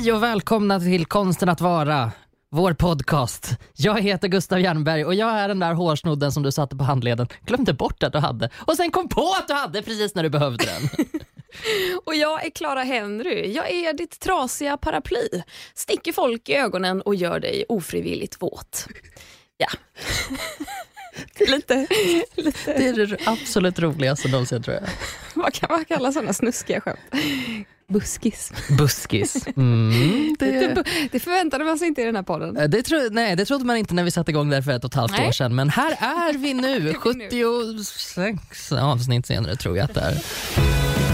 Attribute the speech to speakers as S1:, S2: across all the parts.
S1: Hej och välkomna till Konsten att vara, vår podcast. Jag heter Gustav Jernberg och jag är den där hårsnodden som du satte på handleden, glömde bort att du hade och sen kom på att du hade precis när du behövde den.
S2: Och jag är Clara Henry. Jag är ditt trasiga paraply. Sticker folk i ögonen och gör dig ofrivilligt våt. Ja. lite, lite.
S1: Det är det absolut roligaste någonsin tror jag.
S2: Vad kan man kalla sådana snuskiga skämt? Buskis.
S1: Buskis. Mm,
S2: Det,
S1: det,
S2: det förväntade man sig inte i den här podden.
S1: det, tro, nej, det trodde man inte när vi satte igång där för ett och ett halvt
S2: Nej.
S1: år sedan men här är vi nu,
S2: vi nu.
S1: 76 avsnitt senare tror jag att det är.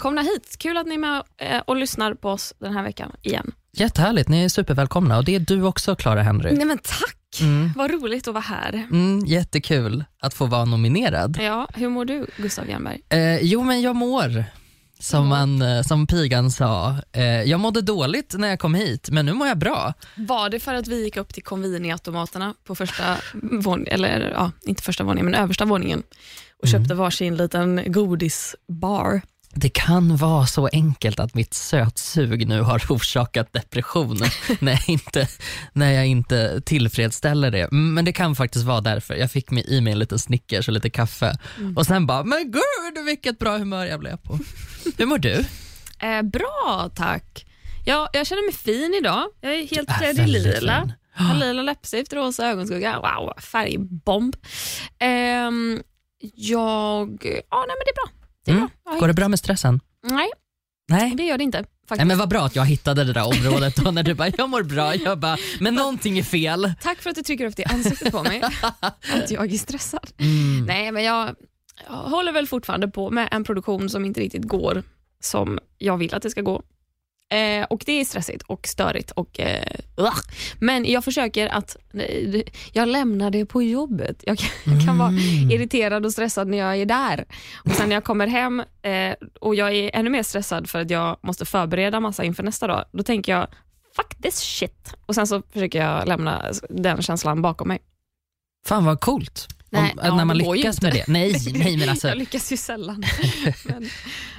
S2: Välkomna hit. Kul att ni är med eh, och lyssnar på oss den här veckan igen.
S1: Jättehärligt, ni är supervälkomna och det är du också Clara Henry.
S2: Nej men tack!
S1: Mm.
S2: Vad roligt att vara här.
S1: Mm, jättekul att få vara nominerad.
S2: Ja, hur mår du Gustav Jernberg?
S1: Eh, jo men jag mår, som, man, eh, som pigan sa. Eh, jag mådde dåligt när jag kom hit men nu mår jag bra.
S2: Var det för att vi gick upp till Convini-automaterna på första våningen, eller ja, inte första våningen, men översta våningen och köpte varsin liten godisbar?
S1: Det kan vara så enkelt att mitt sötsug nu har orsakat depression när, jag inte, när jag inte tillfredsställer det. Mm, Men det kan faktiskt vara därför. Jag fick mig i mig en liten Snickers och lite kaffe och sen bara, men gud vilket bra humör jag blev på. Hur mår du?
S2: Eh, bra, tack. Ja, jag känner mig fin idag. Jag är helt klädd i lila.
S1: fin.
S2: Har lila läppstift, rosa ögonskugga. Wow, färgbomb. Ehm, jag... Ja, nej men det är bra. Det är
S1: Mm.
S2: bra.
S1: Går det bra med stressen?
S2: Nej,
S1: Nej.
S2: det gör det inte. Faktiskt.
S1: Nej men vad bra att jag hittade det där området då när du bara, jag mår bra. Jag bara, men någonting är fel.
S2: Tack för att du trycker upp det i ansiktet på mig. att jag är stressad.
S1: Mm.
S2: Nej, men jag, jag håller väl fortfarande på med en produktion som inte riktigt går som jag vill att det ska gå. Eh, och Det är stressigt och störigt. Och, eh. Men jag försöker att... nej, Jag lämnar det på jobbet. Jag kan, jag kan vara
S1: Mm.
S2: irriterad och stressad när jag är där. Och Sen när jag kommer hem eh, och jag är ännu mer stressad för att jag måste förbereda massa inför nästa dag, då tänker jag fuck this shit. Och Sen så försöker jag lämna den känslan bakom mig.
S1: Fan vad coolt.
S2: Nej,
S1: Om,
S2: ja,
S1: när man lyckas med det. Nej, nej men alltså,
S2: Jag lyckas ju sällan. Men,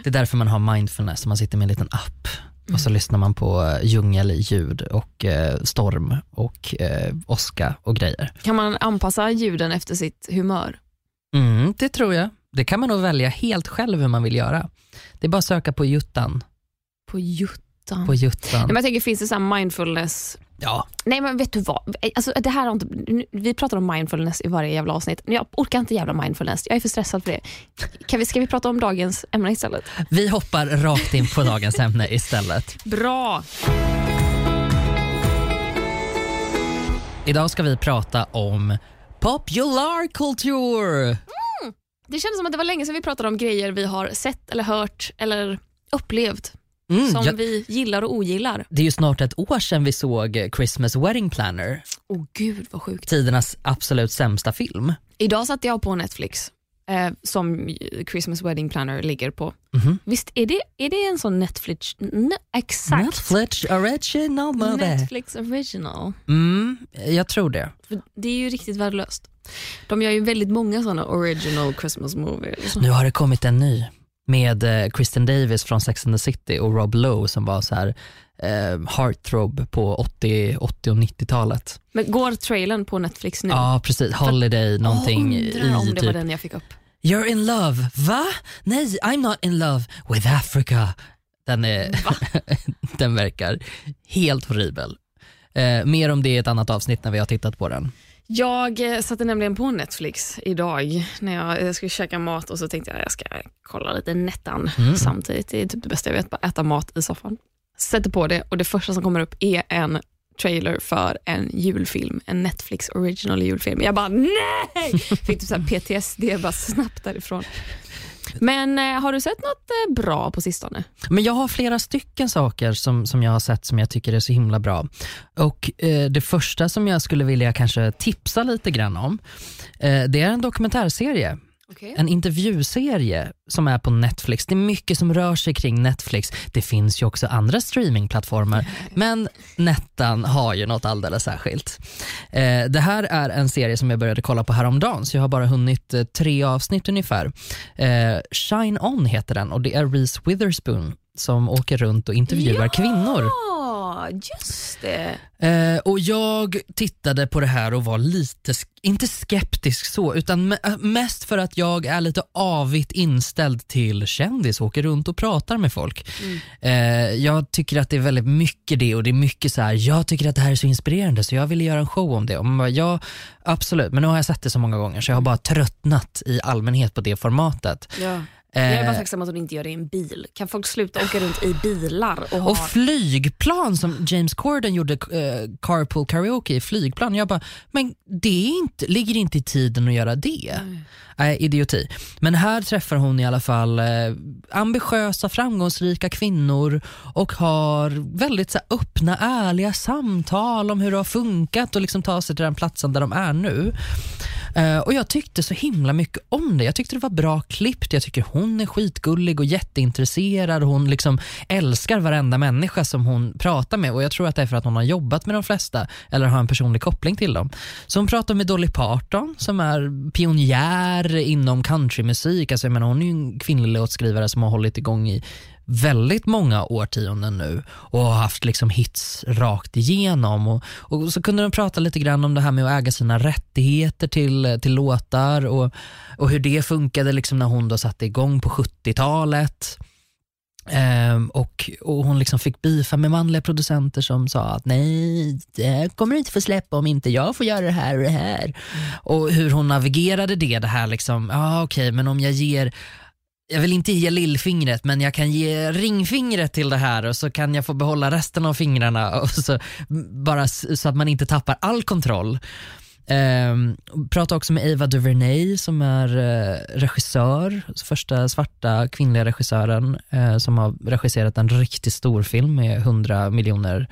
S1: det är därför man har mindfulness. Man sitter med en liten app och så lyssnar man på eh, djungelljud och eh, storm och eh, åska och grejer.
S2: kan man anpassa ljuden efter sitt humör?
S1: Mm, det tror jag. Det kan man nog välja helt själv hur man vill göra. Det är bara att söka på juttan.
S2: På juttan.
S1: På juttan.
S2: Nej, men jag tänker, finns det så mindfulness?
S1: Ja,
S2: Nej men vet du vad? Alltså, det här inte, vi pratar om mindfulness i varje jävla avsnitt. Jag orkar inte jävla mindfulness. Jag är för stressad för det. Kan vi, ska vi prata om dagens ämne istället?
S1: vi hoppar rakt in på dagens ämne istället.
S2: Bra!
S1: Idag ska vi prata om popular culture.
S2: Det kändes som att det var länge sedan vi pratade om grejer vi har sett eller hört eller upplevt
S1: Mm,
S2: som
S1: ja,
S2: vi gillar och ogillar.
S1: det är ju snart ett år sedan vi såg Christmas Wedding Planner,
S2: Åh gud vad sjukt.
S1: tidernas absolut sämsta film.
S2: Idag satte jag på Netflix eh, som Christmas Wedding Planner ligger på.
S1: Mhm.
S2: Visst är det, är det en sån Netflix? Ne, exakt.
S1: Netflix original movie.
S2: Netflix original.
S1: Mm, jag tror det.
S2: För det är ju riktigt värdelöst. De gör ju väldigt många såna original Christmas movies.
S1: Nu har det kommit en ny med eh, Kristen Davis från Sex and the City och Rob Lowe som var så här eh, heartthrob på 80, 80 och 90-talet.
S2: Men går trailern på Netflix nu?
S1: Ja precis, Holiday någonting
S2: Jag undrar om
S1: i
S2: det var
S1: typ
S2: den jag fick upp.
S1: You're in love, va? Nej, I'm not in love with Africa. Den, är, den verkar helt horribel. Eh, mer om det i ett annat avsnitt när vi har tittat på den.
S2: Jag eh, satte nämligen på Netflix idag när jag, skulle käka mat och så tänkte jag jag ska kolla lite Nettan
S1: Mm.
S2: samtidigt. Det är typ det bästa jag vet, bara äta mat i soffan. Sätter på det och det första som kommer upp är en trailer för en julfilm, en Netflix original julfilm. Jag bara nej! Fick typ så PTSD bara snabbt därifrån. Men eh, har du sett något eh, bra på sistone?
S1: Men jag har flera stycken saker som, som jag har sett som jag tycker är så himla bra. Och eh, Det första som jag skulle vilja kanske tipsa lite grann om, eh, det är en dokumentärserie
S2: Okay.
S1: En intervjuserie som är på Netflix. Det är mycket som rör sig kring Netflix. Det finns ju också andra streamingplattformar men Nettan har ju något alldeles särskilt. Eh, det här är en serie som jag började kolla på häromdagen så jag har bara hunnit eh, tre avsnitt ungefär. Eh, Shine On heter den och det är Reese Witherspoon som åker runt och intervjuar
S2: ja!
S1: kvinnor.
S2: Just det.
S1: Eh, och jag tittade på det här och var lite, inte skeptisk så, utan äh, mest för att jag är lite avigt inställd till kändis, åker runt och pratar med folk.
S2: Mm.
S1: Eh, jag tycker att det är väldigt mycket det och det är mycket så här, jag tycker att det här är så inspirerande så jag ville göra en show om det. Och man bara, ja, absolut, men nu har jag sett det så många gånger så jag har bara tröttnat i allmänhet på det formatet.
S2: Ja. Jag är bara
S1: Eh,
S2: tacksam att hon inte gör det i en bil. Kan folk sluta åka runt i bilar? Och, ha...
S1: Och flygplan som James Corden gjorde eh, carpool karaoke i flygplan. Jag bara, men det är inte, ligger inte i tiden att göra det. Nej, idioti. Men här träffar hon i alla fall eh, ambitiösa, framgångsrika kvinnor och har väldigt så här, öppna, ärliga samtal om hur det har funkat och liksom ta sig till den platsen där de är nu. Eh, och Jag tyckte så himla mycket om det. Jag tyckte det var bra klippt. Jag tycker hon är skitgullig och jätteintresserad. Hon liksom älskar varenda människa som hon pratar med och jag tror att det är för att hon har jobbat med de flesta eller har en personlig koppling till dem. Så hon pratar med Dolly Parton som är pionjär inom countrymusik. Alltså jag menar, hon är ju en kvinnlig låtskrivare som har hållit igång i väldigt många årtionden nu och har haft liksom hits rakt igenom. Och, och så kunde de prata lite grann om det här med att äga sina rättigheter till, till låtar och, och hur det funkade liksom när hon då satte igång på 70-talet. Um, ehm, och, och hon liksom fick bifa med manliga producenter som sa att nej, det kommer du inte få släppa om inte jag får göra det här och det här. Och hur hon navigerade det, det här liksom, ja ah, okej okay, men om jag ger jag vill inte ge lillfingret men jag kan ge ringfingret till det här och så kan jag få behålla resten av fingrarna och så, bara så att man inte tappar all kontroll. Ehm, um, pratade också med Ava DuVernay som är uh, regissör, första svarta kvinnliga regissören uh, som har regisserat en riktigt stor film med 100 miljoner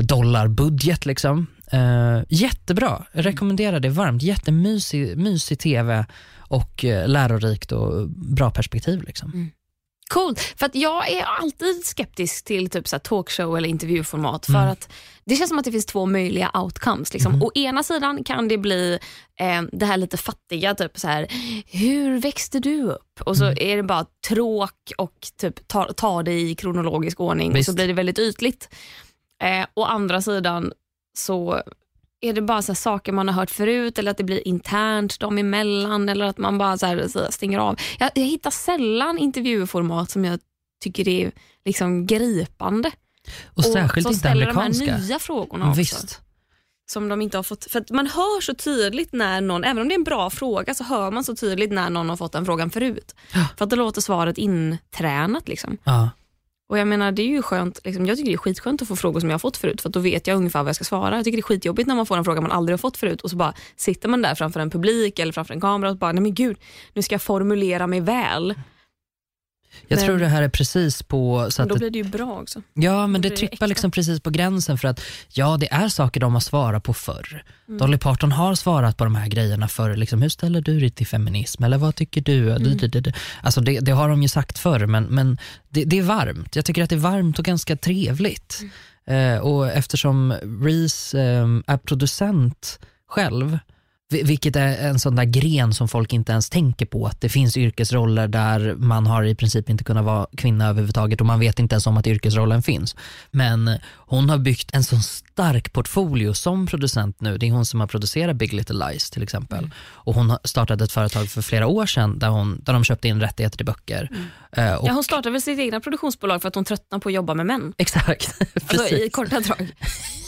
S1: dollar budget. Liksom. Uh, jättebra, rekommenderar det varmt. Jättemysig mysig tv och lärorikt och bra perspektiv. Liksom.
S2: Mm. Coolt, för att jag är alltid skeptisk till typ så talkshow eller intervjuformat för
S1: Mm.
S2: att det känns som att det finns två möjliga outcomes. Liksom.
S1: Mhm.
S2: Å ena sidan kan det bli eh, det här lite fattiga, typ så här, hur växte du upp? Och så
S1: Mm.
S2: är det bara tråk och typ ta, ta det i kronologisk ordning och
S1: Visst.
S2: så blir det väldigt ytligt. Eh, å andra sidan så är det bara så saker man har hört förut eller att det blir internt dem emellan eller att man bara så här, så här stänger av. Jag, jag hittar sällan intervjuformat som jag tycker är liksom gripande.
S1: Och särskilt
S2: som
S1: inte
S2: ställer
S1: amerikanska.
S2: de här nya frågorna också.
S1: Visst.
S2: Som de inte har fått, för man hör så tydligt när någon, även om det är en bra fråga, så hör man så tydligt när någon har fått den frågan förut.
S1: Ja.
S2: För att då låter svaret intränat. Liksom.
S1: Ja.
S2: Och jag menar det är ju skönt, liksom, jag tycker det är skitskönt att få frågor som jag har fått förut för att då vet jag ungefär vad jag ska svara. Jag tycker det är skitjobbigt när man får en fråga man aldrig har fått förut och så bara sitter man där framför en publik eller framför en kamera och bara, nej men gud, nu ska jag formulera mig väl.
S1: Jag
S2: Men-
S1: tror det här är precis på... Så
S2: Men
S1: att
S2: då blir det ju bra också.
S1: ja, men det
S2: det
S1: trippar liksom precis på gränsen för att ja, det är saker de har svarat på förr.
S2: Mm.
S1: Dolly Parton har svarat på de här grejerna förr. Liksom, hur ställer du dig till feminism? Eller vad tycker du?
S2: Mm.
S1: Alltså det, det har de ju sagt förr, men, men det, det är varmt. Jag tycker att det är varmt och ganska trevligt.
S2: Mm.
S1: Eh, och eftersom Reese eh, är producent själv, vilket är en sån där gren som folk inte ens tänker på, att det finns yrkesroller där man har i princip inte kunnat vara kvinna överhuvudtaget och man vet inte ens om att yrkesrollen finns. Men hon har byggt en sån stark portfolio som producent nu. Det är hon som har producerat Big Little Lies till exempel. Och hon har startat ett företag för flera år sedan där, hon, där de köpte in rättigheter till böcker. Eh, och,
S2: Ja, hon startade väl sitt egna produktionsbolag för att hon tröttnar på att jobba med män.
S1: Exakt,
S2: Alltså. I korta drag.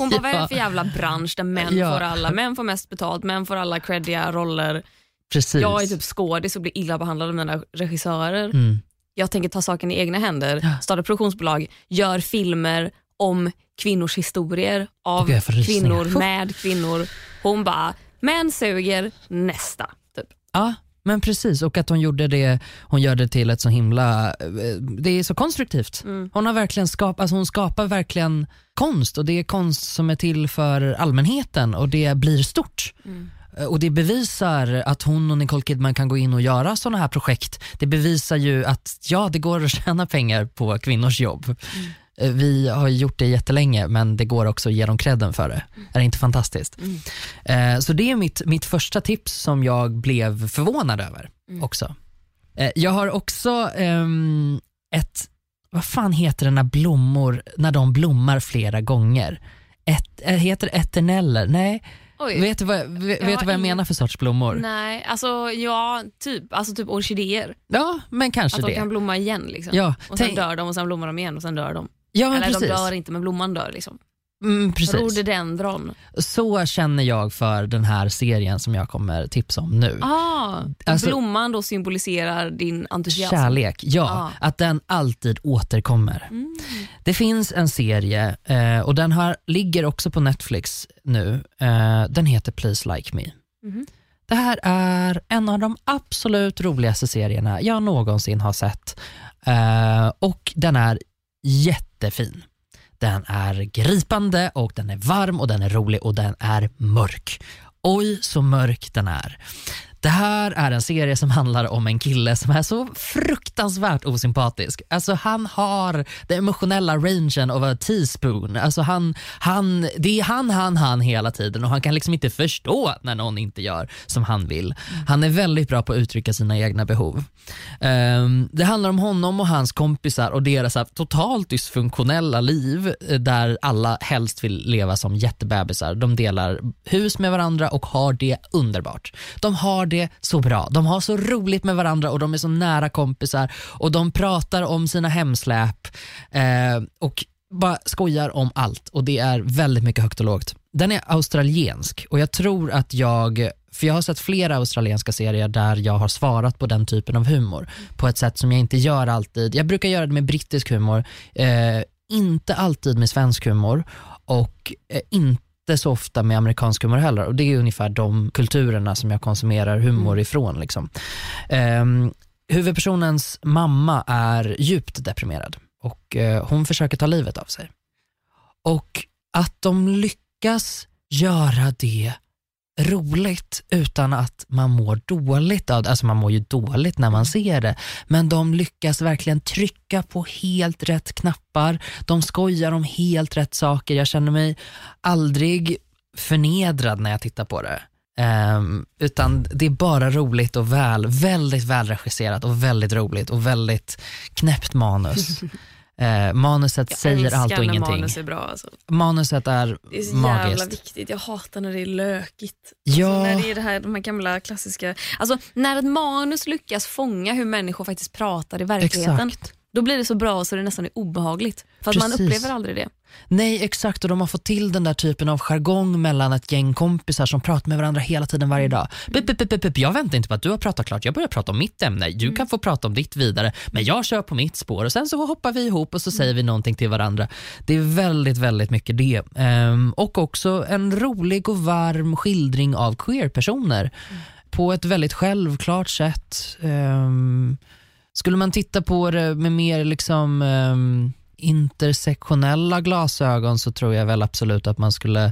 S2: Hon bara, vad är det för jävla bransch där män
S1: Ja.
S2: får alla, män får mest betalt, män får alla creddiga roller.
S1: precis.
S2: Jag är typ skådis och blir illa behandlad av mina regissörer.
S1: mm.
S2: Jag tänker ta saken i egna händer,
S1: Ja.
S2: starta produktionsbolag, gör filmer om kvinnors historier av kvinnor med kvinnor. Hon bara, män suger, nästa. Typ.
S1: Ja, men precis. Och att hon gjorde det, hon gör det till ett så himla, eh, det är så konstruktivt.
S2: Mm.
S1: Hon har verkligen skapat, alltså hon skapar verkligen konst och det är konst som är till för allmänheten och det blir stort.
S2: Mm.
S1: Eh, Och det bevisar att hon och Nicole Kidman kan gå in och göra sådana här projekt. Det bevisar ju att ja, det går att tjäna pengar på kvinnors jobb. Eh, Vi har gjort det jättelänge men det går också att ge dem credden för det. Är det inte fantastiskt? Eh, Så det är mitt, mitt första tips som jag blev förvånad över också. Eh, Jag har också ehm, ett, vad fan heter det när blommor, när de blommar flera gånger? Ett, eh, heter det eterneller? Nej,
S2: Oj.
S1: vet du vad, vet,
S2: Jag
S1: vad jag menar för sorts blommor?
S2: Nej, alltså ja, typ, alltså typ orkidéer.
S1: Ja, men kanske
S2: Att de
S1: det.
S2: kan blomma igen. Liksom.
S1: Ja,
S2: och sen dör de och sen blommar de igen och sen dör de.
S1: Ja
S2: Eller
S1: precis.
S2: de dör inte men blomman dör. Liksom.
S1: Mm, precis.
S2: Rhododendron.
S1: Så känner jag för den här serien som jag kommer tipsa om nu.
S2: Ah,
S1: Alltså-
S2: blomman då symboliserar din entusiasm.
S1: Kärlek, ja.
S2: Ja.
S1: Att den alltid återkommer.
S2: Mm.
S1: Det finns en serie eh, och den här ligger också på Netflix nu. Eh, den heter Please Like Me.
S2: Mhm.
S1: Det här är en av de absolut roligaste serierna jag någonsin har sett. Eh, och den är jättefin. Den är gripande och den är varm och den är rolig och den är mörk. Oj så mörk den är. Det här är en serie som handlar om en kille som är så fruktansvärt osympatisk. Alltså han har den emotionella rangen of a teaspoon. Alltså han, han, det är han, han, han hela tiden och han kan liksom inte förstå när någon inte gör som han vill. Han är väldigt bra på att uttrycka sina egna behov. Um, det handlar om honom och hans kompisar och deras här, totalt dysfunktionella liv eh, där alla helst vill leva som jättebebisar. De delar hus med varandra och har det underbart. De har det så bra. De har så roligt med varandra och de är så nära kompisar och de pratar om sina hemsläp eh, och bara skojar om allt och det är väldigt mycket högt och lågt. Den är australiensk och jag tror att jag, för jag har sett flera australienska serier där jag har svarat på den typen av humor på ett sätt som jag inte gör alltid. Jag brukar göra det med brittisk humor, eh, inte alltid med svensk humor och eh, inte så ofta med amerikansk humor heller och det är ungefär de kulturerna som jag konsumerar humor ifrån. Liksom. Ehm, huvudpersonens mamma är djupt deprimerad och eh, hon försöker ta livet av sig. Och att de lyckas göra det roligt utan att man mår dåligt av det. Alltså man mår ju dåligt när man ser det, men de lyckas verkligen trycka på helt rätt knappar. De skojar om helt rätt saker. Jag känner mig aldrig förnedrad när jag tittar på det. Um, utan det är bara roligt och väl, väldigt välregisserat och väldigt roligt och väldigt knäppt manus. Eh, manuset
S2: Jag
S1: säger allt och ingenting.
S2: manus är bra. Alltså.
S1: Manuset är
S2: Det är så jävla
S1: magiskt.
S2: viktigt. Jag hatar när det är lökigt.
S1: Ja.
S2: Alltså när det är det här, de här gamla klassiska... Alltså när ett manus lyckas fånga hur människor faktiskt pratar i verkligheten,
S1: Exakt.
S2: Då blir det så bra så det nästan är obehagligt. För att man upplever aldrig det.
S1: Nej exakt och de har fått till den där typen av jargong mellan ett gäng kompisar som pratar med varandra hela tiden varje dag. Bip, bip, bip, bip. Jag väntar inte på att du har pratat klart, jag börjar prata om mitt ämne. Du kan få prata om ditt vidare, men jag kör på mitt spår och sen så hoppar vi ihop och så säger vi någonting till varandra. Det är väldigt, väldigt mycket det. Ehm, och också en rolig och varm skildring av queer-personer på ett väldigt självklart sätt. Ehm, skulle man titta på det med mer liksom ehm, intersektionella glasögon så tror jag väl absolut att man skulle,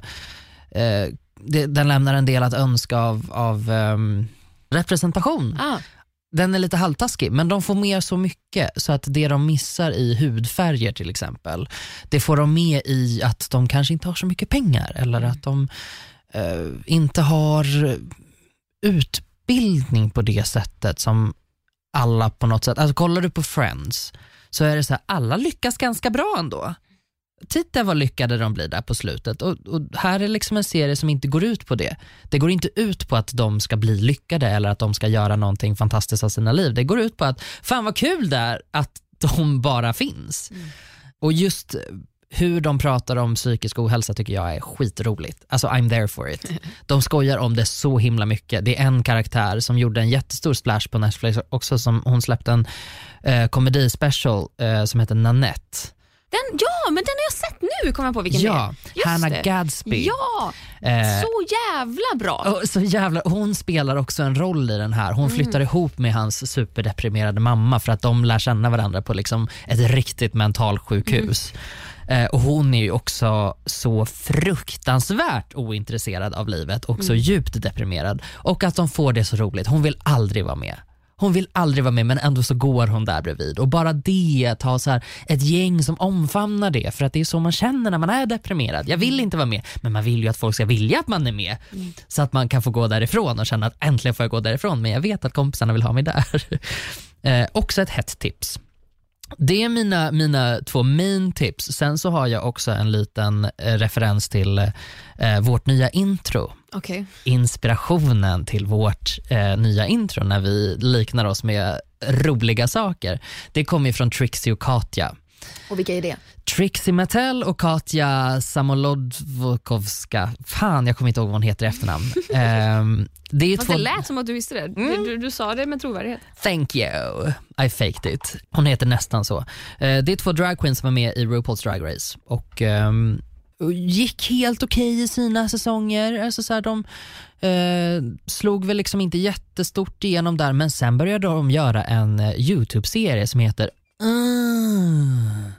S1: eh, det, den lämnar en del att önska av, av ehm, representation.
S2: Ah,
S1: Den är lite halvtaskig men de får med så mycket så att det de missar i hudfärger till exempel, det får de med i att de kanske inte har så mycket pengar eller att de eh, inte har utbildning på det sättet som alla på något sätt, alltså kollar du på Friends så är det så här, alla lyckas ganska bra ändå. Titta vad lyckade de blir där på slutet och, och här är liksom en serie som inte går ut på det. Det går inte ut på att de ska bli lyckade eller att de ska göra någonting fantastiskt av sina liv. Det går ut på att, fan vad kul det är att de bara finns. Och just hur de pratar om psykisk ohälsa tycker jag är skitroligt. Alltså I'm there for it. De skojar om det så himla mycket. Det är en karaktär som gjorde en jättestor splash på Netflix också. Som hon släppte en eh, komedispecial eh, som heter Nanette.
S2: den, ja, men den har jag sett nu, kommer jag på vilken
S1: Ja,
S2: det är. Just
S1: Hannah
S2: det.
S1: Gadsby.
S2: Ja,
S1: Eh,
S2: så jävla bra.
S1: så jävla, hon spelar också en roll i den här.
S2: Mm.
S1: Hon flyttar ihop med hans superdeprimerade mamma för att de lär känna varandra på liksom ett riktigt mentalsjukhus. Eh, och Hon är ju också så fruktansvärt ointresserad av livet och så djupt deprimerad. Och att de får det så roligt. Hon vill aldrig vara med. Hon vill aldrig vara med men ändå så går hon där bredvid. Och bara det, att ha så här ett gäng som omfamnar det för att det är så man känner när man är deprimerad. Jag vill inte vara med men man vill ju att folk ska vilja att man är med så att man kan få gå därifrån och känna att äntligen får jag gå därifrån men jag vet att kompisarna vill ha mig där. Eh, också ett hett tips. Det är mina, mina två main tips. Sen så har jag också en liten eh, referens till eh, vårt nya intro
S2: Okej.
S1: inspirationen till vårt eh, nya intro när vi liknar oss med roliga saker. Det kommer från Trixie och Katja.
S2: Och vilka är det?
S1: Trixie Mattel och Katja Samolodvokovska. Fan, jag kommer inte ihåg vad hon heter i efternamn. Ehm, det är
S2: Fast
S1: två...
S2: det lät som att du visste det. Du, du, du sa det med trovärdighet.
S1: Thank you. I faked it. Hon heter nästan så. Eh, det är två dragqueens som var med i RuPaul's Drag Race och ehm, gick helt okej i sina säsonger. Alltså så här, de eh, slog väl liksom inte jättestort igenom där men sen började de göra en eh, Youtube-serie som heter uh,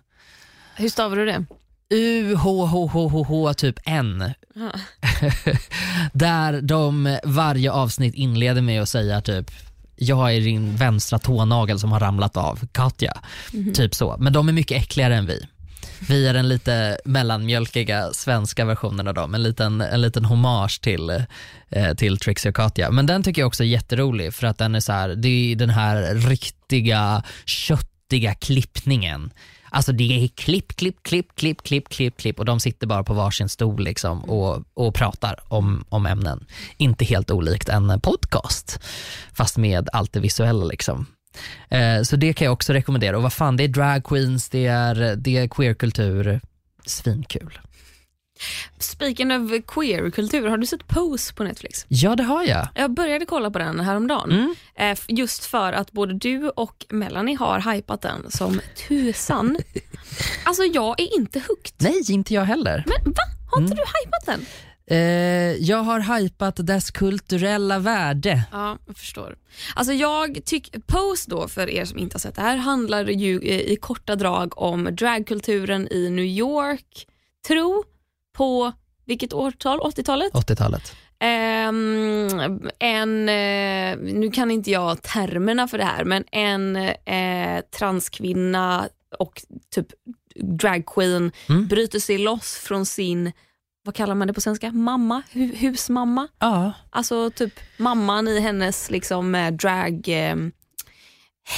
S2: Hur stavar du det?
S1: U-H-H-H-H typ N.
S2: Ja.
S1: Där de varje avsnitt inleder med att säga typ jag är din vänstra tånagel som har ramlat av, Katja. Typ så. Men de är mycket äckligare än vi. Vi är den lite mellanmjölkiga svenska versionen av dem. En liten, en liten hommage till, eh, till Trixie och Katja. Men den tycker jag också är jätterolig för att den är så här, det är den här riktiga köttiga klippningen. Alltså det är klipp, klipp, klipp, klipp, klipp, klipp, klipp och de sitter bara på varsin stol liksom och, och pratar om, om ämnen. Inte helt olikt en podcast, fast med allt det visuella liksom. Eh, så det kan jag också rekommendera. Och vad fan, det är drag queens, det är, det är queerkultur. Svinkul.
S2: Speaking of queer-kultur, har du sett Pose på Netflix?
S1: Ja, det har jag.
S2: Jag började kolla på den häromdagen.
S1: Mm.
S2: Eh, Just för att både du och Melanie har hypat den som tusan. alltså jag är inte hooked.
S1: Nej, inte jag heller.
S2: Men va? Har inte
S1: Mm.
S2: du hypat den?
S1: Eh, jag har hypat dess kulturella värde.
S2: Ja, jag förstår. Alltså jag tycker, Pose då, för er som inte har sett det här, handlar ju eh, i korta drag om dragkulturen i New York, tro, på vilket årtal? 80-talet?
S1: 80-talet.
S2: Ehm, en, eh, nu kan inte jag termerna för det här, men en eh, transkvinna och typ dragqueen
S1: Mm.
S2: bryter sig loss från sin, vad kallar man det på svenska, mamma, Hu- husmamma.
S1: Ja.
S2: Alltså typ mamman i hennes liksom eh, drag eh,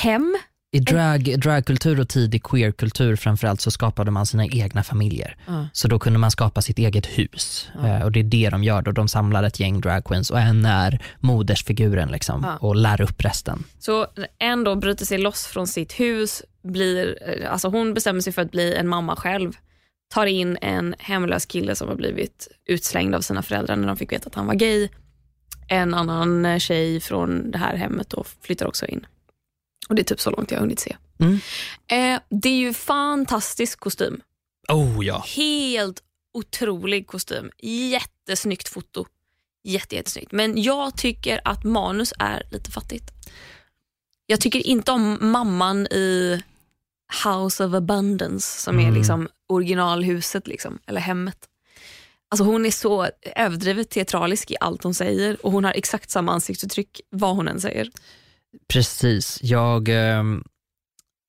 S2: hem.
S1: I drag, dragkultur och tidig queerkultur framförallt så skapade man sina egna familjer. Så då kunde man skapa sitt eget hus. Eh, och det är det de gör då. De samlar ett gäng dragqueens och en är modersfiguren liksom,
S2: Ja.
S1: och lär upp resten.
S2: Så en då bryter sig loss från sitt hus, blir, eh, alltså hon bestämmer sig för att bli en mamma själv, tar in en hemlös kille som har blivit utslängd av sina föräldrar när de fick veta att han var gay. En annan eh, tjej från det här hemmet då flyttar också in. Och Det är typ så långt jag har hunnit se.
S1: Mm.
S2: Eh, det är ju fantastisk kostym.
S1: Oh ja.
S2: Helt otrolig kostym. Jättesnyggt foto. Jätte, jättesnyggt. Men jag tycker att manus är lite fattigt. Jag tycker inte om mamman i House of Abundance som är
S1: Mm.
S2: liksom originalhuset, liksom, eller hemmet. Alltså hon är så överdrivet teatralisk i allt hon säger och hon har exakt samma ansiktsuttryck vad hon än säger.
S1: Precis. Jag, ehm,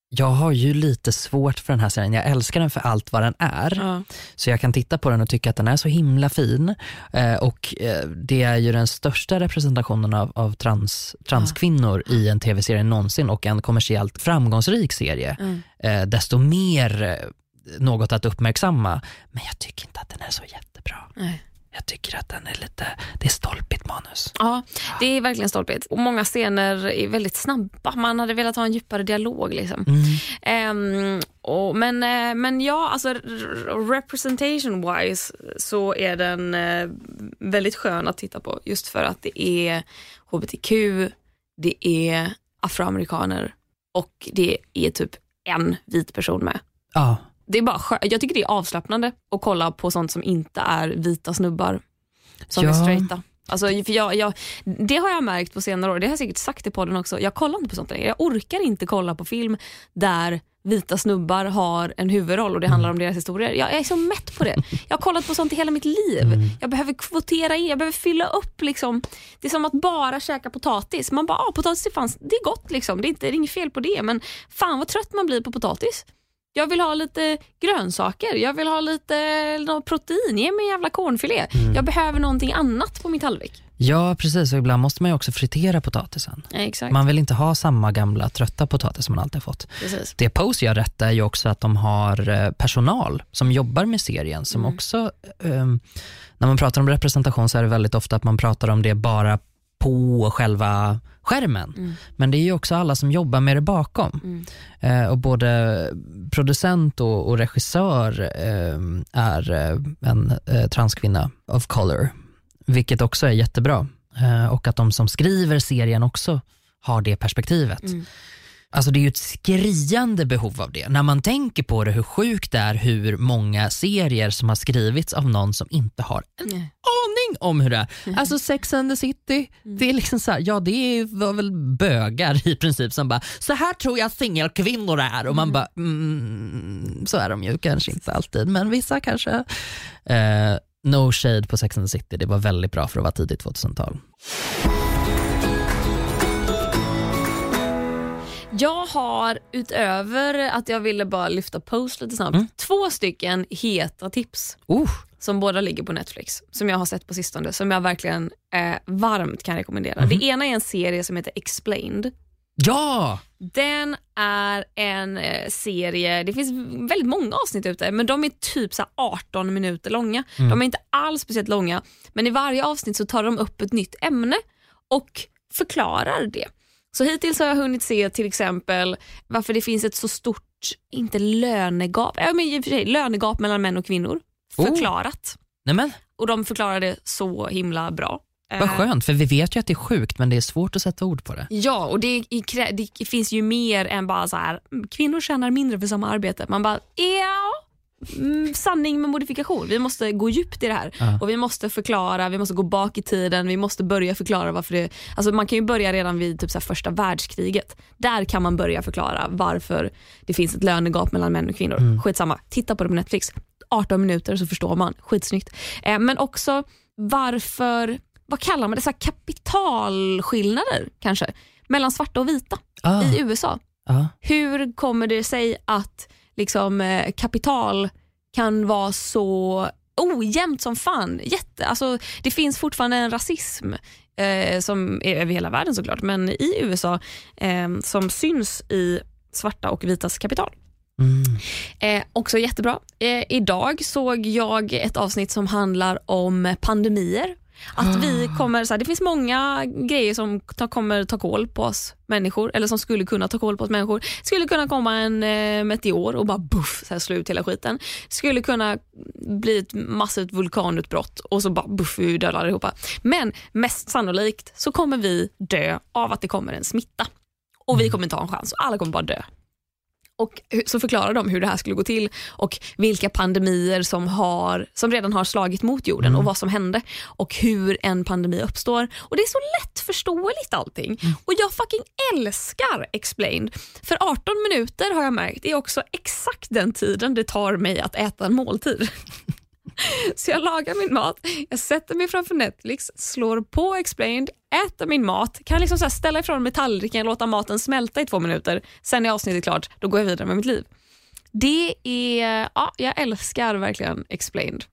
S1: jag har ju lite svårt för den här serien. Jag älskar den för allt vad den är.
S2: Ja.
S1: Så jag kan titta på den och tycka att den är så himla fin. Eh, och eh, Det är ju den största representationen av, av trans, transkvinnor i en tv-serie någonsin och en kommersiellt framgångsrik serie.
S2: Mm.
S1: Eh, desto mer något att uppmärksamma. Men jag tycker inte att den är så jättebra.
S2: Nej.
S1: Jag tycker att den är lite, det är stolpigt manus.
S2: Ja, det är verkligen stolpigt. Och många scener är väldigt snabba. Man hade velat ha en djupare dialog. Liksom.
S1: Mm.
S2: Ehm, och, men, eh, men ja, alltså representation wise så är den eh, väldigt skön att titta på just för att det är hbtq, det är afroamerikaner och det är typ en vit person med.
S1: Ja,
S2: Det är bara Jag tycker det är avslappnande att kolla på sånt som inte är vita snubbar som är
S1: Ja.
S2: straighta. Alltså, för jag, jag, det har jag märkt på senare år, det har jag säkert sagt i podden också. Jag kollar inte på sånt längre. Jag orkar inte kolla på film där vita snubbar har en huvudroll och det handlar om deras historier. Jag är så mätt på det. Jag har kollat på sånt i hela mitt liv. Jag behöver kvotera in, jag behöver fylla upp. Liksom. Det är som att bara käka potatis. Man bara, ah, potatis är, fanns, det är gott, liksom. det, är inte, det är inget fel på det men fan vad trött man blir på potatis. Jag vill ha lite grönsaker, jag vill ha lite något protein, ge mig en jävla cornfilé. Jag behöver någonting annat på min tallrik.
S1: Ja, precis. Och ibland måste man ju också fritera potatisen.
S2: Ja, exakt.
S1: Man vill inte ha samma gamla trötta potatis som man alltid har fått.
S2: Precis.
S1: Det Pose gör rätt är ju också att de har eh, personal som jobbar med serien som också, eh, när man pratar om representation så är det väldigt ofta att man pratar om det bara på själva skärmen. Men det är ju också alla som jobbar med det bakom. Eh, och både producent och, och regissör eh, är eh, en eh, transkvinna of color, vilket också är jättebra. Eh, och att de som skriver serien också har det perspektivet. Alltså det är ju ett skriande behov av det. När man tänker på det, hur sjukt det är hur många serier som har skrivits av någon som inte har en
S2: Nej.
S1: aning om hur det är. Alltså Sex and the City, det är liksom så här, ja det var väl bögar i princip som bara, så här tror jag singelkvinnor är och man bara, mm, så är de ju kanske inte alltid, men vissa kanske. Eh, no shade på Sex and the City, det var väldigt bra för att vara tidigt 2000-tal.
S2: Jag har utöver att jag ville bara lyfta post lite snabbt, två stycken heta tips
S1: Uh,
S2: som båda ligger på Netflix, som jag har sett på sistone, som jag verkligen eh, varmt kan rekommendera. Det ena är en serie som heter Explained.
S1: ja!
S2: Den är en eh, serie, det finns väldigt många avsnitt ute, men de är typ så här 18 minuter långa. De är inte alls speciellt långa, men i varje avsnitt så tar de upp ett nytt ämne och förklarar det. Så hittills har jag hunnit se till exempel varför det finns ett så stort, inte lönegap, ja, men i och för sig, lönegap mellan män och kvinnor.
S1: Oh.
S2: Förklarat.
S1: Nej men,
S2: Och de förklarar det så himla bra.
S1: vad
S2: Eh,
S1: skönt, för vi vet ju att det är sjukt men det är svårt att sätta ord på det.
S2: Ja, och det, det finns ju mer än bara så här, mm, kvinnor tjänar mindre för samma arbete. Man bara, ja, sanning med modifikation. Vi måste gå djupt i det här
S1: Ja.
S2: och vi måste förklara, vi måste gå bak i tiden, vi måste börja förklara varför det, alltså man kan ju börja redan vid typ så första världskriget. Där kan man börja förklara varför det finns ett lönegap mellan män och kvinnor.
S1: Mm.
S2: Skitsamma, titta på det på Netflix. 18 minuter så förstår man, skitsnyggt. Eh, men också varför, vad kallar man det, så här kapitalskillnader kanske, mellan svarta och vita
S1: Ah,
S2: i USA.
S1: ah.
S2: Hur kommer det sig att liksom, eh, kapital kan vara så ojämnt som fan? Jätte, alltså, det finns fortfarande en rasism eh, som är över hela världen såklart, men i USA eh, som syns i svarta och vitas kapital.
S1: Mm.
S2: Eh, också jättebra. Eh, idag såg jag ett avsnitt som handlar om pandemier. Att vi kommer, så här, det finns många grejer som ta, kommer ta koll på oss människor, eller som skulle kunna ta koll på oss människor. skulle kunna komma en eh, meteor och bara buff, så här, slå ut hela skiten. skulle kunna bli ett massivt vulkanutbrott och så bara buff, vi dödar allihopa. Men mest sannolikt så kommer vi dö av att det kommer en smitta. Och vi kommer inte ha en chans, alla kommer bara dö. Och så förklarar de hur det här skulle gå till och vilka pandemier som, har, som redan har slagit mot jorden och vad som hände och hur en pandemi uppstår. Och Det är så lättförståeligt allting. Och jag fucking älskar Explained. För 18 minuter har jag märkt är också exakt den tiden det tar mig att äta en måltid. Så jag lagar min mat, jag sätter mig framför Netflix, slår på Explained, äter min mat, kan liksom så ställa ifrån mig tallriken, låta maten smälta i två minuter, sen är avsnittet klart, då går jag vidare med mitt liv. Det är, ja, jag älskar verkligen Explained.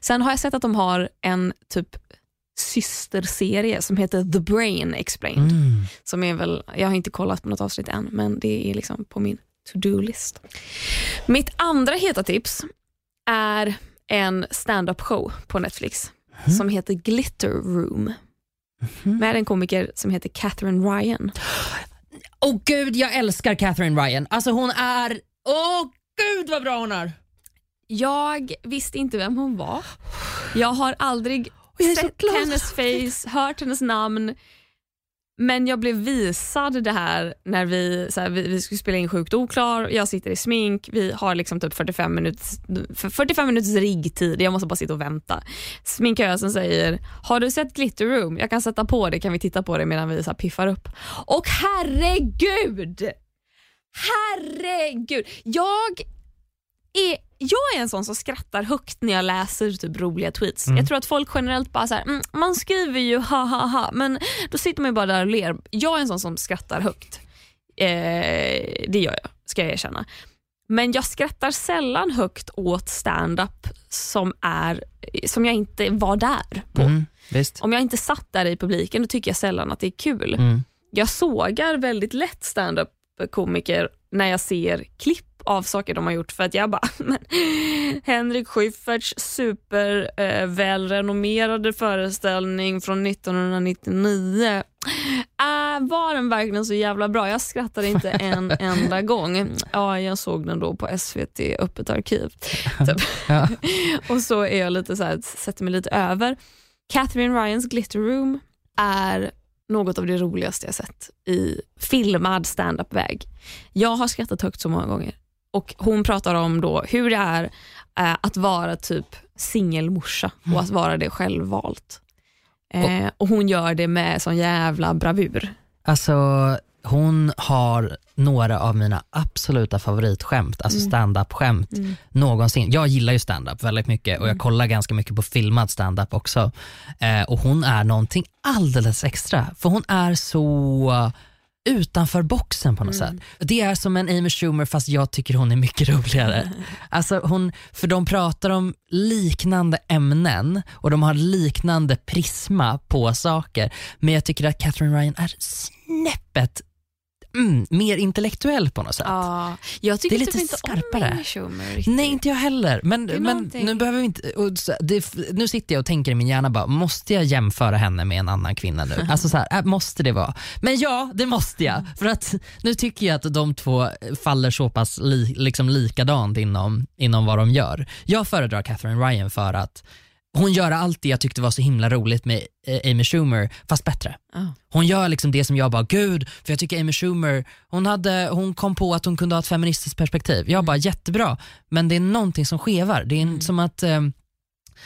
S2: Sen har jag sett att de har en typ systerserie som heter The Brain Explained.
S1: Mm.
S2: Som är väl, jag har inte kollat på något avsnitt än, men det är liksom på min to-do-list. Mitt andra heta tips är en stand-up show på Netflix som heter Glitter Room. Med en komiker som heter Catherine Ryan.
S1: Åh gud, jag älskar Catherine Ryan. Alltså hon är, åh gud vad bra hon är.
S2: Jag visste inte vem hon var. Jag har aldrig sett hennes face, hört hennes namn. Men jag blev visad det här när vi, så här, vi, vi skulle spela in Sjukt oklar, jag sitter i smink, vi har liksom typ 45 minuters, 45 minuters riggtid, jag måste bara sitta och vänta. Sminkösen säger, har du sett Glitter Room? Jag kan sätta på det, kan vi titta på det medan vi så här piffar upp. Och herregud! herregud. Jag är, jag är en sån som skrattar högt när jag läser typ roliga tweets.
S1: Mm.
S2: Jag tror att folk generellt bara så här, mm, man skriver ju ha ha ha men då sitter man ju bara där och ler. Jag är en sån som skrattar högt. Eh, det gör jag, ska jag erkänna. Men jag skrattar sällan högt åt stand-up som, är, som jag inte var där på.
S1: Mm.
S2: Om jag inte satt där i publiken då tycker jag sällan att det är kul.
S1: Mm.
S2: Jag sågar väldigt lätt stand-up komiker när jag ser klipp av saker de har gjort för att jag bara, men Henrik Schyfferts super eh, föreställning från 1999 äh, var den verkligen så jävla bra? Jag skrattade inte en enda gång. Ja, jag såg den då på SVT Öppet arkiv. Typ.
S1: Ja.
S2: Och så är jag lite så här, sätter mig lite över. Catherine Ryans Glitter Room är något av det roligaste jag sett i filmad stand-up-väg. Jag har skrattat högt så många gånger. Och Hon pratar om då hur det är eh, att vara typ singelmorsa och att vara det självvalt. Eh, och Hon gör det med sån jävla bravur.
S1: Alltså, hon har några av mina absoluta favoritskämt, alltså
S2: Mm.
S1: stand-up-skämt någonsin. Jag gillar ju stand-up väldigt mycket och
S2: Mm.
S1: jag kollar ganska mycket på filmad stand-up också. Eh, och hon är någonting alldeles extra, för hon är så utanför boxen på något
S2: Mm.
S1: sätt. Det är som en Amy Schumer fast jag tycker hon är mycket roligare. Alltså hon, för de pratar om liknande ämnen och de har liknande prisma på saker. Men jag tycker att Catherine Ryan är snäppet mm, mer intellektuell på något sätt.
S2: Ja, jag tycker
S1: Det är
S2: typ
S1: lite
S2: inte
S1: skarpare.
S2: om Schumer riktigt.
S1: Nej inte jag heller, men, men
S2: någonting.
S1: nu behöver vi inte, så- det, nu sitter jag och tänker i min hjärna bara, måste jag jämföra henne med en annan kvinna nu? Alltså så här, äh, måste det vara? Men ja, det måste jag. För att nu tycker jag att de två faller så pass li, liksom likadant inom, inom vad de gör. Jag föredrar Catherine Ryan för att hon gör allt det jag tyckte var så himla roligt med eh, Amy Schumer, fast bättre.
S2: Ja.
S1: Hon gör liksom det som jag bara, gud, för jag tycker Amy Schumer, hon, hade, hon kom på att hon kunde ha ett feministiskt perspektiv. Jag bara, jättebra, men det är någonting som skevar. Det är en, som att eh,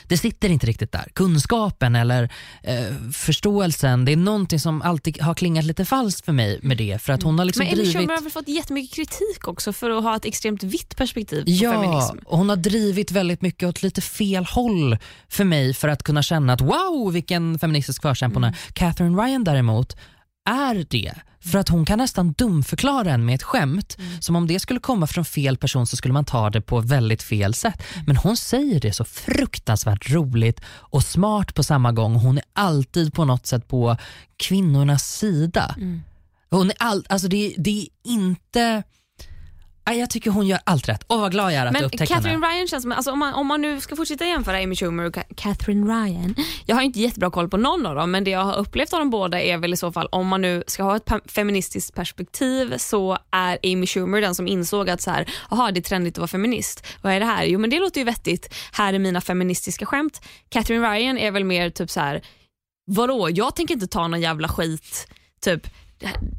S1: det sitter inte riktigt där. Kunskapen eller eh, förståelsen, det är någonting som alltid har klingat lite falskt för mig med det. För att hon har liksom
S2: Men
S1: drivit...
S2: Schumer har väl fått jättemycket kritik också för att ha ett extremt vitt perspektiv på
S1: Ja,
S2: feminism.
S1: och hon har drivit väldigt mycket åt lite fel håll för mig för att kunna känna att wow vilken feministisk förkämpe hon är. Catherine Ryan däremot är det. För att hon kan nästan dumförklara en med ett skämt. Som om det skulle komma från fel person så skulle man ta det på väldigt fel sätt. Men hon säger det så fruktansvärt roligt och smart på samma gång. Hon är alltid på något sätt på kvinnornas sida. Hon är all, alltså det, det är inte... Jag tycker hon gör allt rätt. Åh vad glad jag är att
S2: Men
S1: jag upptäckte henne.
S2: Catherine Ryan känns som, alltså om, man, om man nu ska fortsätta jämföra Amy Schumer och Ca- Catherine Ryan. Jag har inte jättebra koll på någon av dem men det jag har upplevt av dem båda är väl i så fall om man nu ska ha ett feministiskt perspektiv så är Amy Schumer den som insåg att så här, aha, det är trendigt att vara feminist. Vad är det här? Jo men det låter ju vettigt. Här är mina feministiska skämt. Catherine Ryan är väl mer typ så här, vadå jag tänker inte ta någon jävla skit. Typ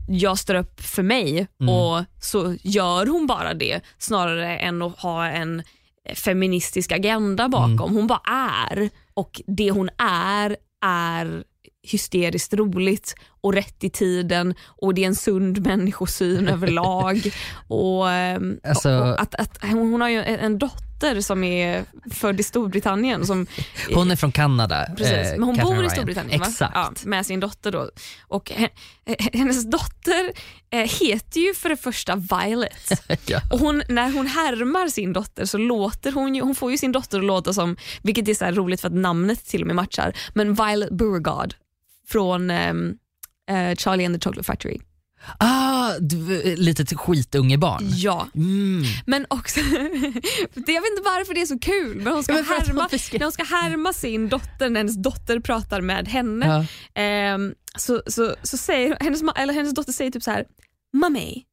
S2: jag står upp för mig och så gör hon bara det snarare än att ha en feministisk agenda bakom. Hon bara är. Och det hon är är hysteriskt roligt och rätt i tiden. Och det är en sund människosyn överlag. Och, ehm,
S1: Alltså-
S2: och att, att, hon, har ju en en dotter som är född i Storbritannien som
S1: Hon är från Kanada.
S2: Precis,
S1: eh,
S2: men hon
S1: Catherine
S2: bor i. Storbritannien?
S1: Exakt.
S2: Ja, med sin dotter. Då. Och he- hennes dotter eh, heter ju för det första Violet.
S1: Ja.
S2: Och hon, när hon härmar sin dotter så låter hon ju, hon får ju sin dotter att låta som, vilket är så roligt för att namnet till och med matchar, men Violet Beauregard från ehm, eh, Charlie and the Chocolate Factory.
S1: Ah, du, litet skitungebarn.
S2: Ja,
S1: Mm.
S2: men också, det, jag vet inte varför det är så kul, men hon ska,
S1: men
S2: härma, när hon ska härma sin dotter när hennes dotter pratar med henne.
S1: Ja.
S2: Ehm, så, så, så säger hennes, eller hennes dotter säger typ så här, Mummy,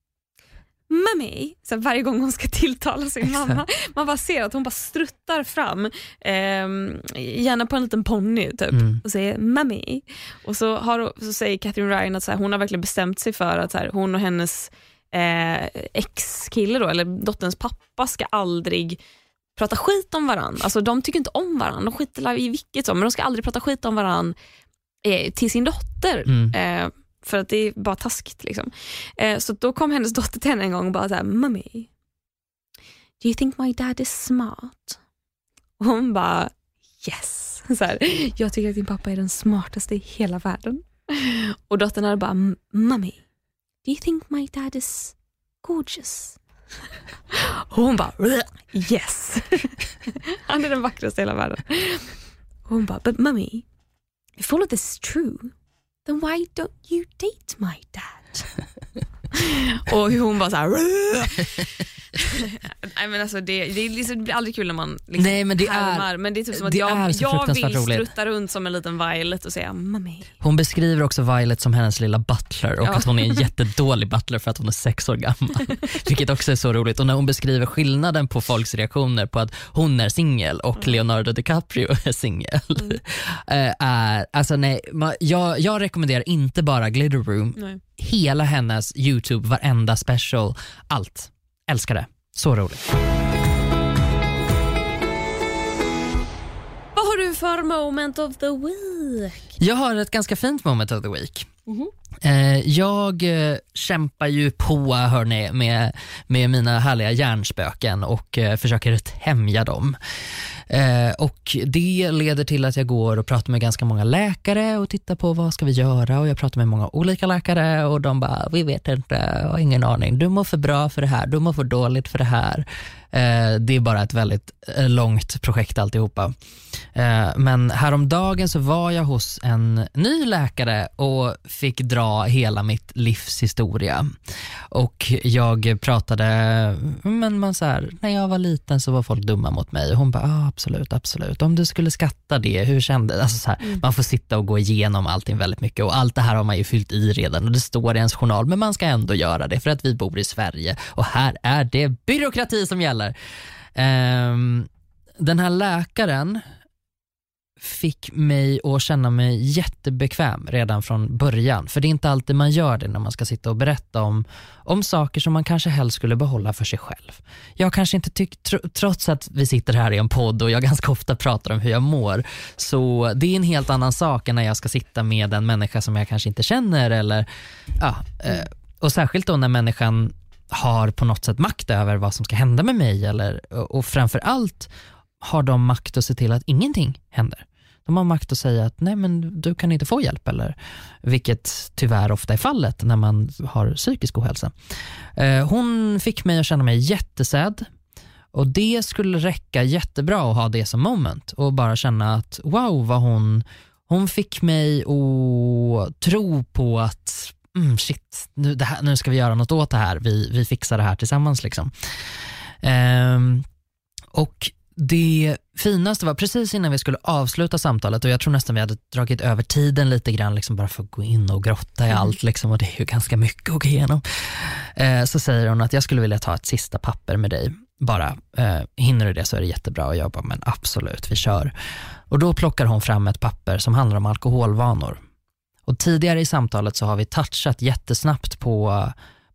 S2: Mummy, så varje gång hon ska tilltala sin mamma. Man bara ser att hon bara struttar fram, ehm, gärna på en liten ponny typ,
S1: Mm.
S2: och säger Mummy. Och så, har, så säger Catherine Ryan att så här, hon har verkligen bestämt sig för att så här, hon och hennes eh, ex-kille, då, eller dotterns pappa, ska aldrig prata skit om varandra. Alltså, de tycker inte om varandra, de skiter i vilket som, men de ska aldrig prata skit om varandra eh, till sin dotter.
S1: Mm.
S2: Eh, för att det är bara taskigt. Liksom. Eh, så då kom hennes dotter till henne en gång och bara såhär, Mommy, do you think my dad is smart? Och hon bara, yes. Så här, jag tycker att din pappa är den smartaste i hela världen. Och dottern hade bara, Mommy, do you think my dad is gorgeous? Och hon bara, yes. Han är den vackraste i hela världen. Och hon bara, but mommy, if all of this is true, then why don't you date my dad? och hon bara så här, Nej, men alltså det, det, är liksom, det blir aldrig kul när man liksom
S1: Nej, men det är-
S2: härmar, men det är typ som att jag,
S1: är
S2: jag vill
S1: roligt.
S2: strutta runt som en liten Violet och säga mommy.
S1: Hon beskriver också Violet som hennes lilla butler och
S2: Ja.
S1: att hon är en jättedålig butler för att hon är sex år gammal. Vilket också är så roligt. Och när hon beskriver skillnaden på folks reaktioner på att hon är singel och
S2: Mm.
S1: Leonardo DiCaprio är singel. eh, är, alltså nej, jag, jag rekommenderar inte bara Glitter Room,
S2: Nej.
S1: hela hennes YouTube, varenda special, allt. Älskar det. Så roligt.
S2: Vad har du för moment of the week?
S1: Jag har ett ganska fint moment of the week.
S2: Mhm.
S1: Eh, jag eh, kämpar ju på hörni, med, med mina härliga hjärnspöken och eh, försöker tämja dem. Eh, och Det leder till att jag går och pratar med ganska många läkare och tittar på vad ska vi göra och jag pratar med många olika läkare och de bara, vi vet inte, jag har ingen aning. Du mår för bra för det här, du mår för dåligt för det här. Eh, det är bara ett väldigt eh, långt projekt alltihopa. Eh, men häromdagen så var jag hos en ny läkare och fick dra hela mitt livs historia. Och jag pratade, men man så här, när jag var liten så var folk dumma mot mig och hon bara, ah, absolut, absolut. Om du skulle skatta det, hur kändes alltså så här, Man får sitta och gå igenom allting väldigt mycket och allt det här har man ju fyllt i redan och det står i ens journal, men man ska ändå göra det för att vi bor i Sverige och här är det byråkrati som gäller. Ehm, den här läkaren fick mig att känna mig jättebekväm redan från början. För det är inte alltid man gör det när man ska sitta och berätta om, om saker som man kanske helst skulle behålla för sig själv. Jag kanske inte tycker, tr- trots att vi sitter här i en podd och jag ganska ofta pratar om hur jag mår, så det är en helt annan sak än när jag ska sitta med en människa som jag kanske inte känner eller, ja, eh, och särskilt då när människan har på något sätt makt över vad som ska hända med mig eller, och, framför allt har de makt att se till att ingenting händer. De har makt att säga att nej men du kan inte få hjälp, eller, vilket tyvärr ofta är fallet när man har psykisk ohälsa. Eh, hon fick mig att känna mig jättesedd och det skulle räcka jättebra att ha det som moment och bara känna att wow vad hon, hon fick mig att tro på att mm, shit, nu, det här, nu ska vi göra något åt det här, vi, vi fixar det här tillsammans. Liksom. Ehm, och det finaste var precis innan vi skulle avsluta samtalet och jag tror nästan vi hade dragit över tiden lite grann liksom bara för att gå in och grotta i allt liksom, och det är ju ganska mycket att gå igenom. Eh, så säger hon att jag skulle vilja ta ett sista papper med dig bara. Eh, hinner du det så är det jättebra och jag bara men absolut vi kör. Och då plockar hon fram ett papper som handlar om alkoholvanor. Och tidigare i samtalet så har vi touchat jättesnabbt på,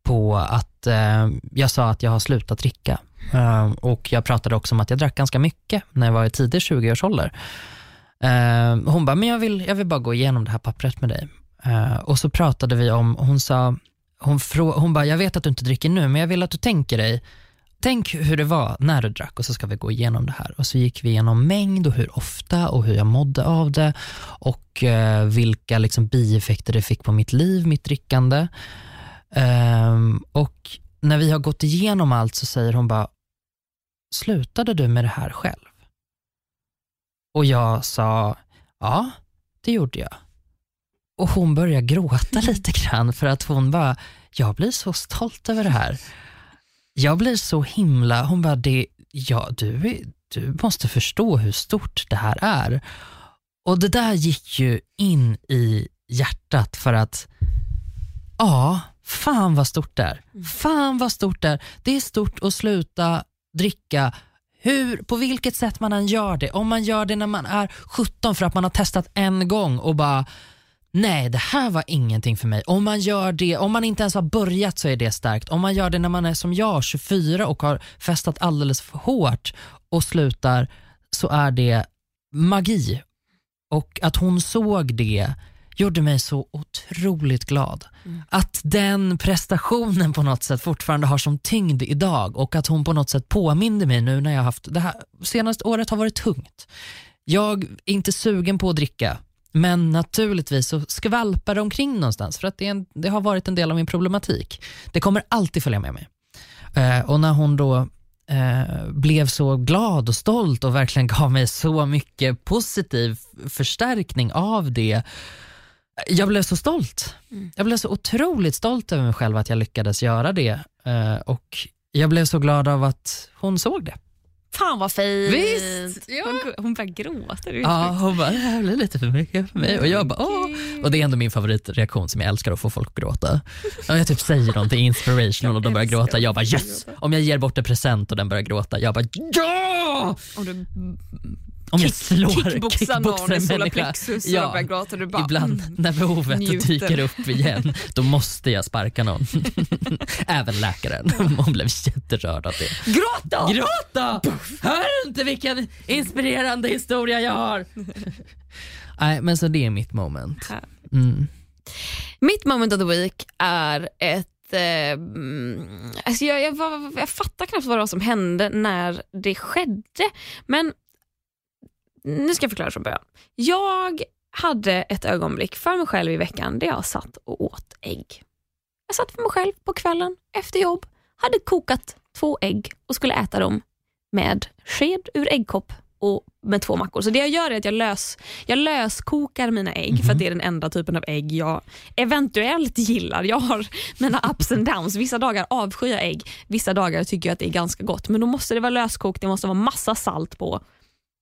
S1: på att eh, jag sa att jag har slutat dricka. Eh, och jag pratade också om att jag drack ganska mycket när jag var i tidig 20-årsålder. Eh, hon bara, men jag vill, jag vill bara gå igenom det här pappret med dig. Eh, och så pratade vi om, hon sa, hon, frå, hon bara, jag vet att du inte dricker nu, men jag vill att du tänker dig, tänk hur det var när du drack och så ska vi gå igenom det här. Och så gick vi igenom mängd och hur ofta och hur jag mådde av det och eh, vilka liksom, bieffekter det fick på mitt liv, mitt drickande. Ehm, och när vi har gått igenom allt så säger hon bara, slutade du med det här själv? Och jag sa, ja, det gjorde jag. Och hon började gråta lite grann för att hon bara, jag blir så stolt över det här. Jag blir så himla, hon bara, det, ja, du, du måste förstå hur stort det här är. Och det där gick ju in i hjärtat för att, ja, fan vad stort det är. Fan vad stort det är. Det är stort att sluta dricka hur, på vilket sätt man än gör det. Om man gör det när man är 17 för att man har testat en gång och bara Nej, det här var ingenting för mig. Om man gör det, om man inte ens har börjat så är det starkt. Om man gör det när man är som jag, 24 och har festat alldeles för hårt och slutar så är det magi. Och att hon såg det gjorde mig så otroligt glad. Att den prestationen på något sätt fortfarande har som tyngd idag och att hon på något sätt påminde mig nu när jag haft, det här senaste året har varit tungt. Jag är inte sugen på att dricka, men naturligtvis så skvalpar det omkring någonstans för att det, en, det har varit en del av min problematik. Det kommer alltid följa med mig. Eh, och när hon då eh, blev så glad och stolt och verkligen gav mig så mycket positiv förstärkning av det. Jag blev så stolt. Jag blev så otroligt stolt över mig själv att jag lyckades göra det eh, och jag blev så glad av att hon såg det.
S2: Fan vad fint.
S1: Visst, ja.
S2: Hon, hon börjar gråta.
S1: Ja, hon bara, det här blir lite för mycket för mig. Och jag bara, åh. Och det är ändå min favoritreaktion som jag älskar att få folk att gråta. Om jag typ säger någonting inspirational och de börjar gråta, jag bara yes! Om jag ger bort en present och den börjar gråta, jag bara ja!
S2: Om du
S1: Om jag slår,
S2: kickboxar någon i
S1: en
S2: solar
S1: människa.
S2: plexus och
S1: Ja.
S2: de börjar gråta. Du bara,
S1: Ibland
S2: mm.
S1: när behovet
S2: njuter.
S1: dyker upp igen, då måste jag sparka någon. Även läkaren, hon blev jätterörd av det.
S2: Gråt då!
S1: Gråta! Hör du inte vilken inspirerande historia jag har? Nej, men så det är mitt moment. Mm.
S2: Mitt moment of the week är ett eh, alltså jag, jag, var, jag fattar knappt vad det var som hände när det skedde. Men nu ska jag förklara från början. Jag hade ett ögonblick för mig själv i veckan där jag satt och åt ägg. Jag satt för mig själv på kvällen efter jobb, hade kokat två ägg och skulle äta dem med sked ur äggkopp och med två mackor. Så det jag gör är att jag, lös, jag löskokar mina ägg för att det är den enda typen av ägg jag eventuellt gillar. Jag har mina ups and downs. Vissa dagar avskyr jag ägg, vissa dagar tycker jag att det är ganska gott. Men då måste det vara löskokt, det måste vara massa salt på.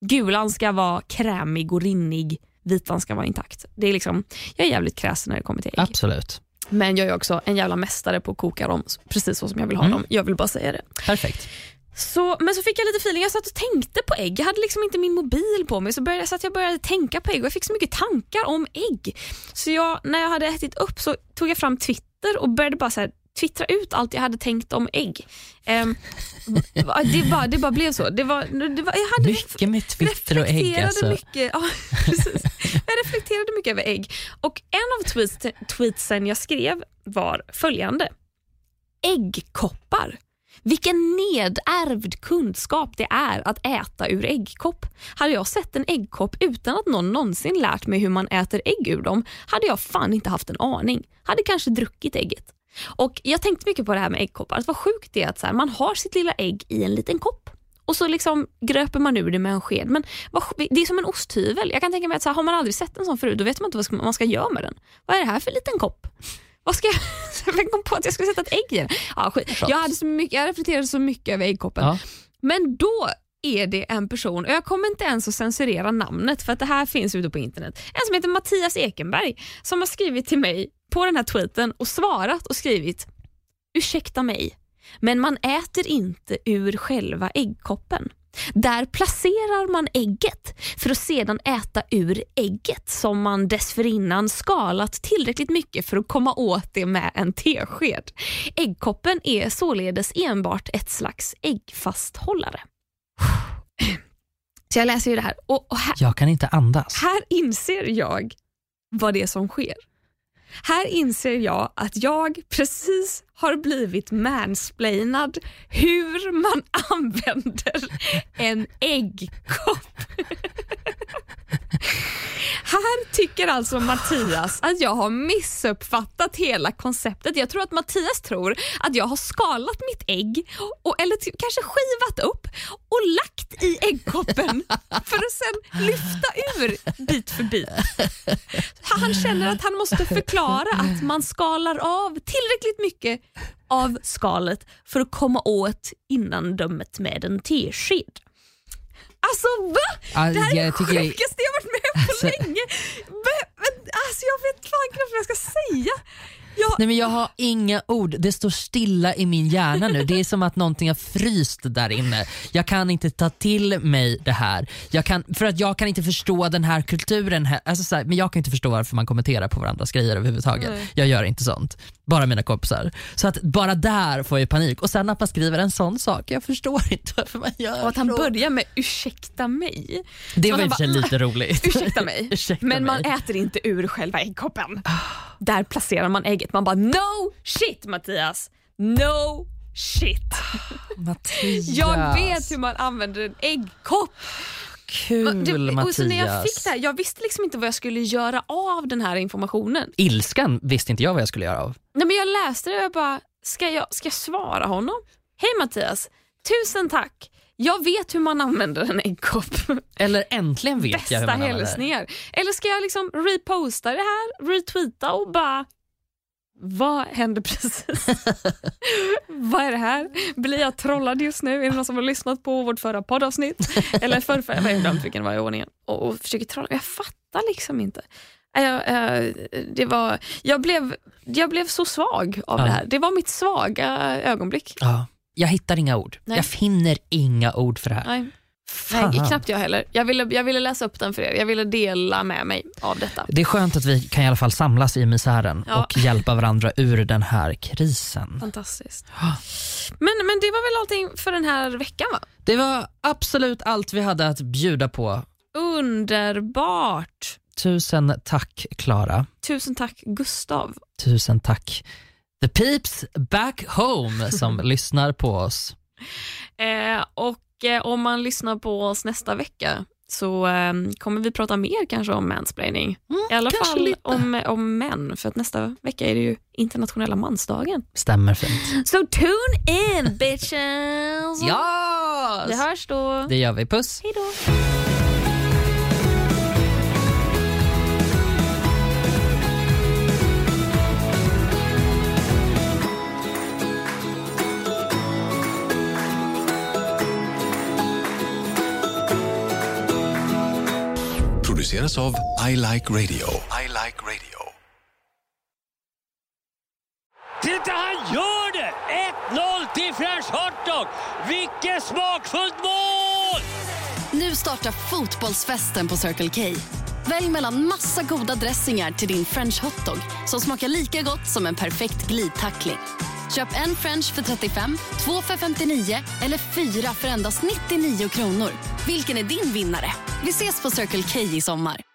S2: Gulan ska vara krämig och rinnig, vitan ska vara intakt. Det är liksom, jag är jävligt kräsen när det kommer till ägg.
S1: Absolut.
S2: Men jag är också en jävla mästare på att koka dem precis så som jag vill ha
S1: Mm.
S2: dem. Jag vill bara säga det.
S1: Perfekt.
S2: Så, men så fick jag lite feeling, jag satt och tänkte på ägg. Jag hade liksom inte min mobil på mig så började, så att jag började tänka på ägg och jag fick så mycket tankar om ägg. Så jag, när jag hade ätit upp så tog jag fram Twitter och började bara så här, twittra ut allt jag hade tänkt om ägg. Ehm, det, bara, det bara blev så. Det var, det var, jag hade
S1: Mycket med Twitter och ägg alltså.
S2: mycket. Ja. Jag reflekterade mycket över ägg. Och en av tweets, tweetsen jag skrev var följande. Äggkoppar. Vilken nedärvd kunskap det är att äta ur äggkopp. Hade jag sett en äggkopp utan att någon någonsin lärt mig hur man äter ägg ur dem hade jag fan inte haft en aning. Hade kanske druckit ägget. Och Jag tänkte mycket på det här med äggkoppar. Att vad sjukt det är att så här, man har sitt lilla ägg i en liten kopp och så liksom gröper man ur det med en sked. Men vad, det är som en osthyvel. Jag kan tänka mig att så här, har man aldrig sett en sån förut då vet man inte vad ska- man ska göra med den. Vad är det här för liten kopp? Vad ska jag, jag kom på att jag skulle sätta ett ägg i den. Ja. Jag, hade så mycket, jag reflekterade så mycket över äggkoppen.
S1: Ja.
S2: Men då är det en person, och jag kommer inte ens att censurera namnet för att det här finns ute på internet. En som heter Mattias Ekenberg som har skrivit till mig på den här tweeten och svarat och skrivit Ursäkta mig, men man äter inte ur själva äggkoppen. Där placerar man ägget för att sedan äta ur ägget som man dessförinnan skalat tillräckligt mycket för att komma åt det med en tesked. Äggkoppen är således enbart ett slags äggfasthållare. Så jag läser ju det här och, och här,
S1: Jag kan inte andas.
S2: här inser jag vad det är som sker. Här inser jag att jag precis har blivit mansplainad hur man använder en äggkopp. Här tycker alltså Mattias att jag har missuppfattat hela konceptet. Jag tror att Mattias tror att jag har skalat mitt ägg, och, eller kanske skivat upp och lagt i äggkoppen för att sen lyfta ur bit för bit. Han känner att han måste förklara att man skalar av tillräckligt mycket av skalet för att komma åt innandömet med en tesked. Alltså va?
S1: Ja,
S2: Det här är det sjukaste jag varit med på
S1: Alltså-
S2: länge. Alltså jag vet fan knappt vad jag ska säga. Jag,
S1: Nej men jag har inga ord, det står stilla i min hjärna nu. Det är som att någonting har fryst där inne. Jag kan inte ta till mig det här. Jag kan, för att jag kan inte förstå den här kulturen. Här. Alltså så här, men jag kan inte förstå varför man kommenterar på varandras grejer överhuvudtaget.
S2: Nej.
S1: Jag gör inte sånt. Bara mina kompisar. Så att bara där får jag panik. Och sen att man skriver en sån sak, jag förstår inte varför man gör
S2: Och att han
S1: så.
S2: börjar med ursäkta mig.
S1: Det
S2: Så
S1: var i och för sig lite roligt.
S2: Ursäkta mig,
S1: Ursäkta
S2: men man
S1: mig.
S2: äter inte ur själva äggkoppen. Där placerar man ägget. Man bara no shit Mattias, no shit.
S1: Mattias.
S2: Jag vet hur man använder en äggkopp.
S1: Kul
S2: och
S1: Mattias.
S2: så när jag fick det här, jag visste liksom inte vad jag skulle göra av den här informationen.
S1: Ilskan visste inte jag vad jag skulle göra av.
S2: Nej, men jag läste det och jag bara, ska jag, ska jag svara honom? Hej Mattias, tusen tack. Jag vet hur man använder en äggkopp.
S1: Eller äntligen vet jag hur
S2: Bästa
S1: man använder
S2: hälsningar. Eller ska jag liksom reposta det här, retweeta och bara vad händer precis? Vad är det här? Blir jag trollad just nu? Är det någon som har lyssnat på vårt förra poddavsnitt? Eller förrförra, jag har glömt vilken var i ordningen. Och, och försöker trolla. Jag fattar liksom inte. Jag, jag, det var, jag, blev, jag blev så svag av
S1: Ja.
S2: det här. Det var mitt svaga ögonblick.
S1: Ja. Jag hittar inga ord.
S2: Nej.
S1: Jag finner inga ord för det här.
S2: Nej. Nej, knappt jag heller. Jag ville, jag ville läsa upp den för er. Jag ville dela med mig av detta.
S1: Det är skönt att vi kan i alla fall samlas i misären
S2: Ja.
S1: och hjälpa varandra ur den här krisen.
S2: Fantastiskt. Men, men det var väl allting för den här veckan va?
S1: Det var absolut allt vi hade att bjuda på.
S2: Underbart!
S1: Tusen tack Klara.
S2: Tusen tack Gustav.
S1: Tusen tack The Peeps back home som lyssnar på oss.
S2: Eh, och om man lyssnar på oss nästa vecka så eh, kommer vi prata mer kanske om mansplaining. I alla
S1: Mm,
S2: fall
S1: lite.
S2: om, om män, för att nästa vecka är det ju internationella mansdagen.
S1: Stämmer fint.
S2: So tune in bitches!
S1: Ja!
S2: Vi hörs då.
S1: Det gör vi. Puss.
S2: Hej då.
S3: Produceras av I Like Radio. I Like Radio.
S4: Titta, han gör det! 1-0 till French Hotdog! Vilket smakfullt mål!
S5: Nu startar fotbollsfesten på Circle K. Välj mellan massa goda dressingar till din french hotdog som smakar lika gott som en perfekt glidtackling. Köp en french för 35, två för 59 eller fyra för endast 99 kronor. Vilken är din vinnare? Vi ses på Circle K i sommar.